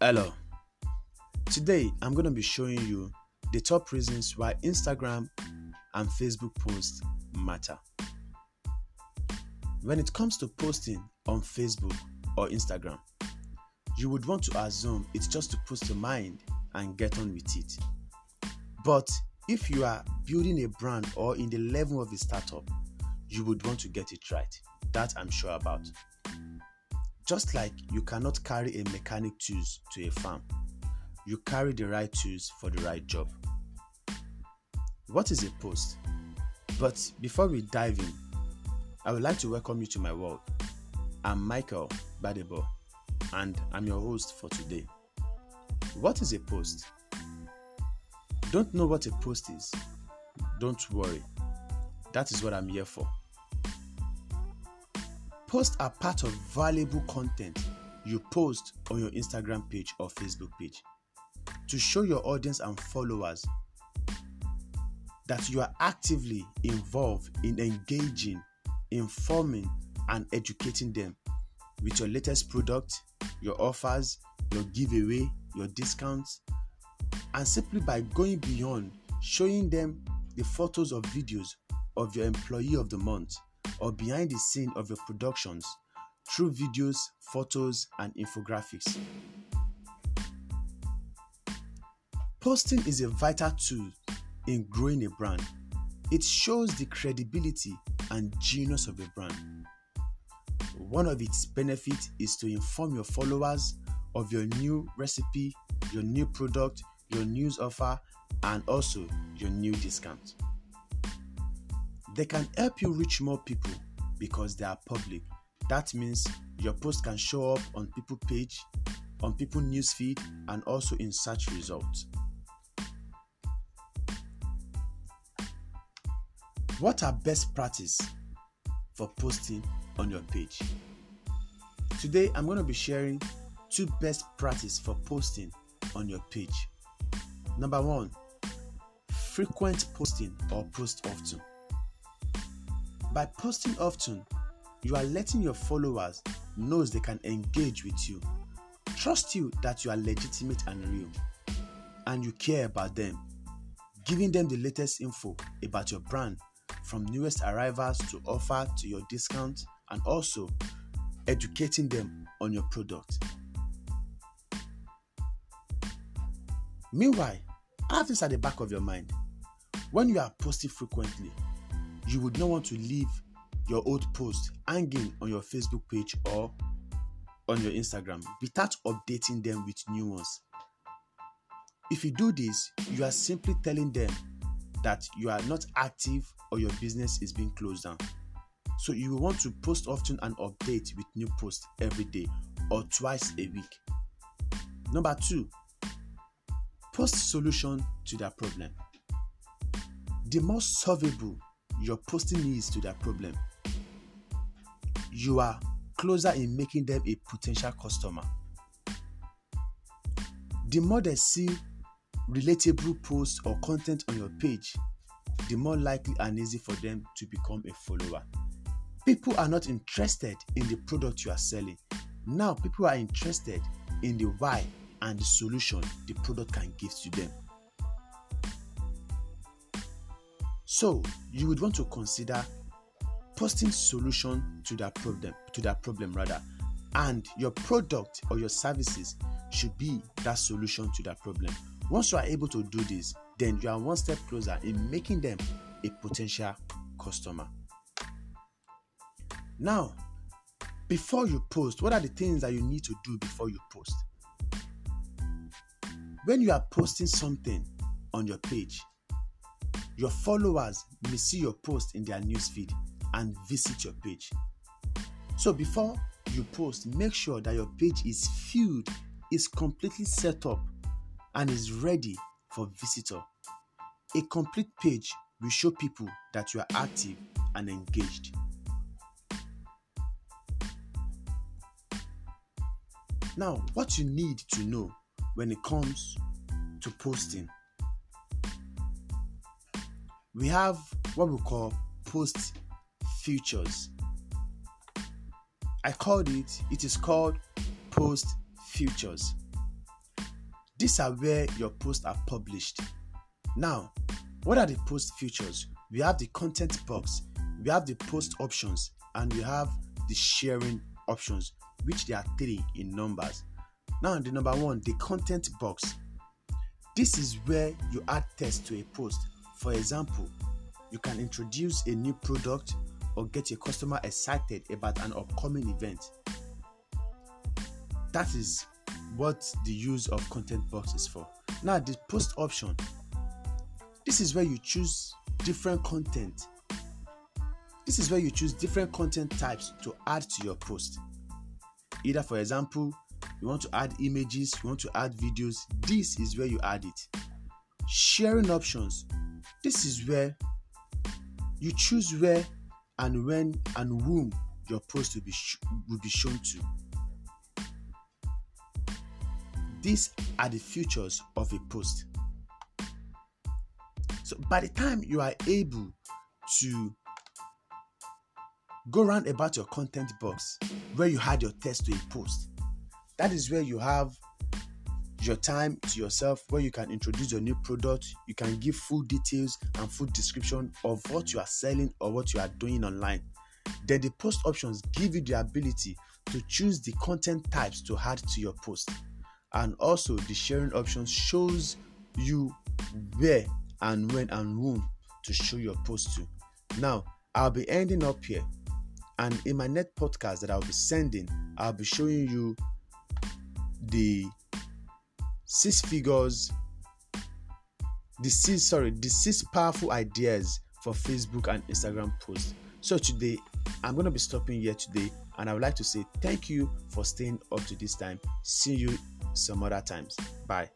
Hello. Today I'm going to be showing you the top reasons why Instagram and Facebook posts matter. When it comes to posting on Facebook or Instagram, you would want to assume it's just to post your mind and get on with it. But if you are building a brand or in the level of a startup, you would want to get it right. That I'm sure about. Just like you cannot carry a mechanic tools to a farm, you carry the right tools for the right job. What is a post? But before we dive in, I would like to welcome you to my world. I'm Michael Badebo, and I'm your host for today. What is a post? Don't know what a post is? Don't worry. That is what I'm here for. Posts are part of valuable content you post on your Instagram page or Facebook page to show your audience and followers that you are actively involved in engaging, informing, and educating them with your latest product, your offers, your giveaway, your discounts, and simply by going beyond showing them the photos or videos of your employee of the month or behind the scene of your productions through videos, photos, and infographics. Posting is a vital tool in growing a brand. It shows the credibility and genius of a brand. One of its benefits is to inform your followers of your new recipe, your new product, your news offer, and also your new discount. They can help you reach more people because they are public. That means your post can show up on people page, on people newsfeed, and also in search results. What are best practice for posting on your page? Today I'm going to be sharing two best practice for posting on your page. Number 1, frequent posting or post often. By posting often, you are letting your followers know they can engage with you, trust you that you are legitimate and real, and you care about them, giving them the latest info about your brand from newest arrivals to offer to your discount and also educating them on your product. Meanwhile, have this at the back of your mind. When you are posting frequently, you would not want to leave your old post hanging on your Facebook page or on your Instagram without updating them with new ones. If you do this, you are simply telling them that you are not active or your business is being closed down. So you will want to post often and update with new posts every day or twice a week. Number two, post solution to their problem. The most solvable your posting is to their problem, you are closer in making them a potential customer. The more they see relatable posts or content on your page, the more likely and easy for them to become a follower. People are not interested in the product you are selling. Now, people are interested in the why and the solution the product can give to them. So, you would want to consider posting solution to that problem to that problem rather. And your product or your services should be that solution to that problem. Once you are able to do this then you are one step closer in making them a potential customer. Now before you post what are the things that you need to do before you post? When you are posting something on your page your followers may see your post in their newsfeed and visit your page. So before you post, make sure that your page is filled, is completely set up, and is ready for visitor. A complete page will show people that you are active and engaged. Now, what you need to know when it comes to posting, we have what we call post futures. I called it, it is called post futures. These are where your posts are published. Now, what are the post features? We have the content box, we have the post options, and we have the sharing options, which there are three in numbers. Now, the number one, the content box. This is where you add text to a post. For example, you can introduce a new product or get your customer excited about an upcoming event. That is what the use of content box is for. Now, the post option. This is where you choose different content. This is where you choose different content types to add to your post. Either, for example, you want to add images, you want to add videos, this is where you add it. Sharing options. This is where you choose where and when and whom your post will be, sh- will be shown to. These are the features of a post. So by the time you are able to go around about your content box where you had your text to a post, that is where you have your time to yourself where you can introduce your new product you can give full details and full description of what you are selling or what you are doing online. Then the post options give you the ability to choose the content types to add to your post. And also the sharing option shows you where and when and whom to show your post to. Now i'll be ending up here. And in my next podcast that i'll be sending i'll be showing you the six figures the six sorry the six powerful ideas for facebook and instagram posts. So today i'm to be stopping here today and i would like to say thank you for staying up to this time. See you some other times. Bye